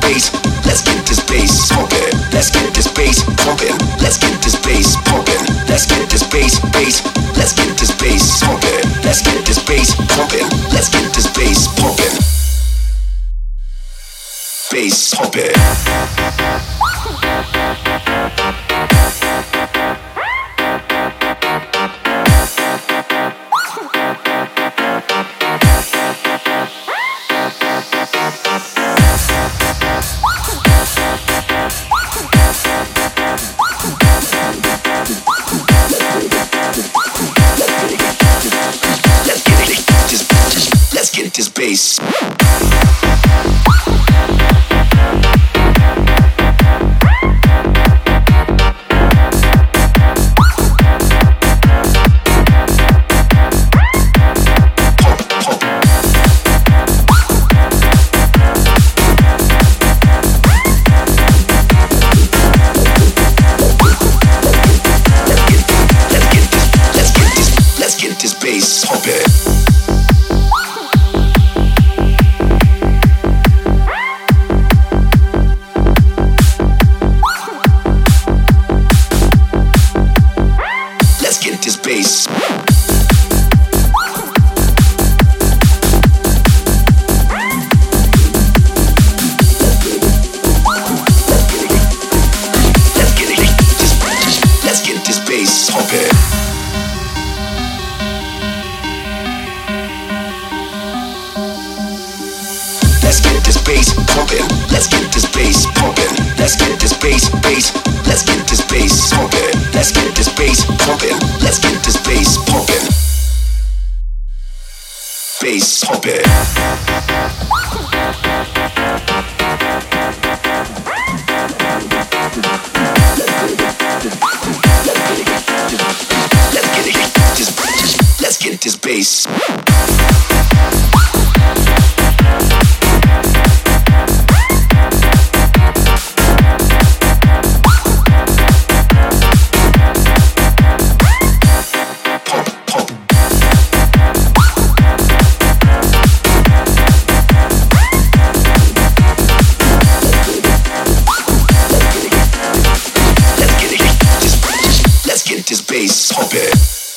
bass. Let's get this bass pumping. Let's get this bass pumping. Let's get this bass pumping. Let's get this bass bass. Let's get this bass pumping. Let's get this bass pumping. Let's get this bass pumping. Bass pumping. Get pumping. Let's get this bass pumping. Let's get this bass pumping. Let's get this bass bass. Let's get this bass pumping. Let's get this bass pumping. Let's get this bass pumping. Bass pumping. Get this bass. Let's get this bass pumping.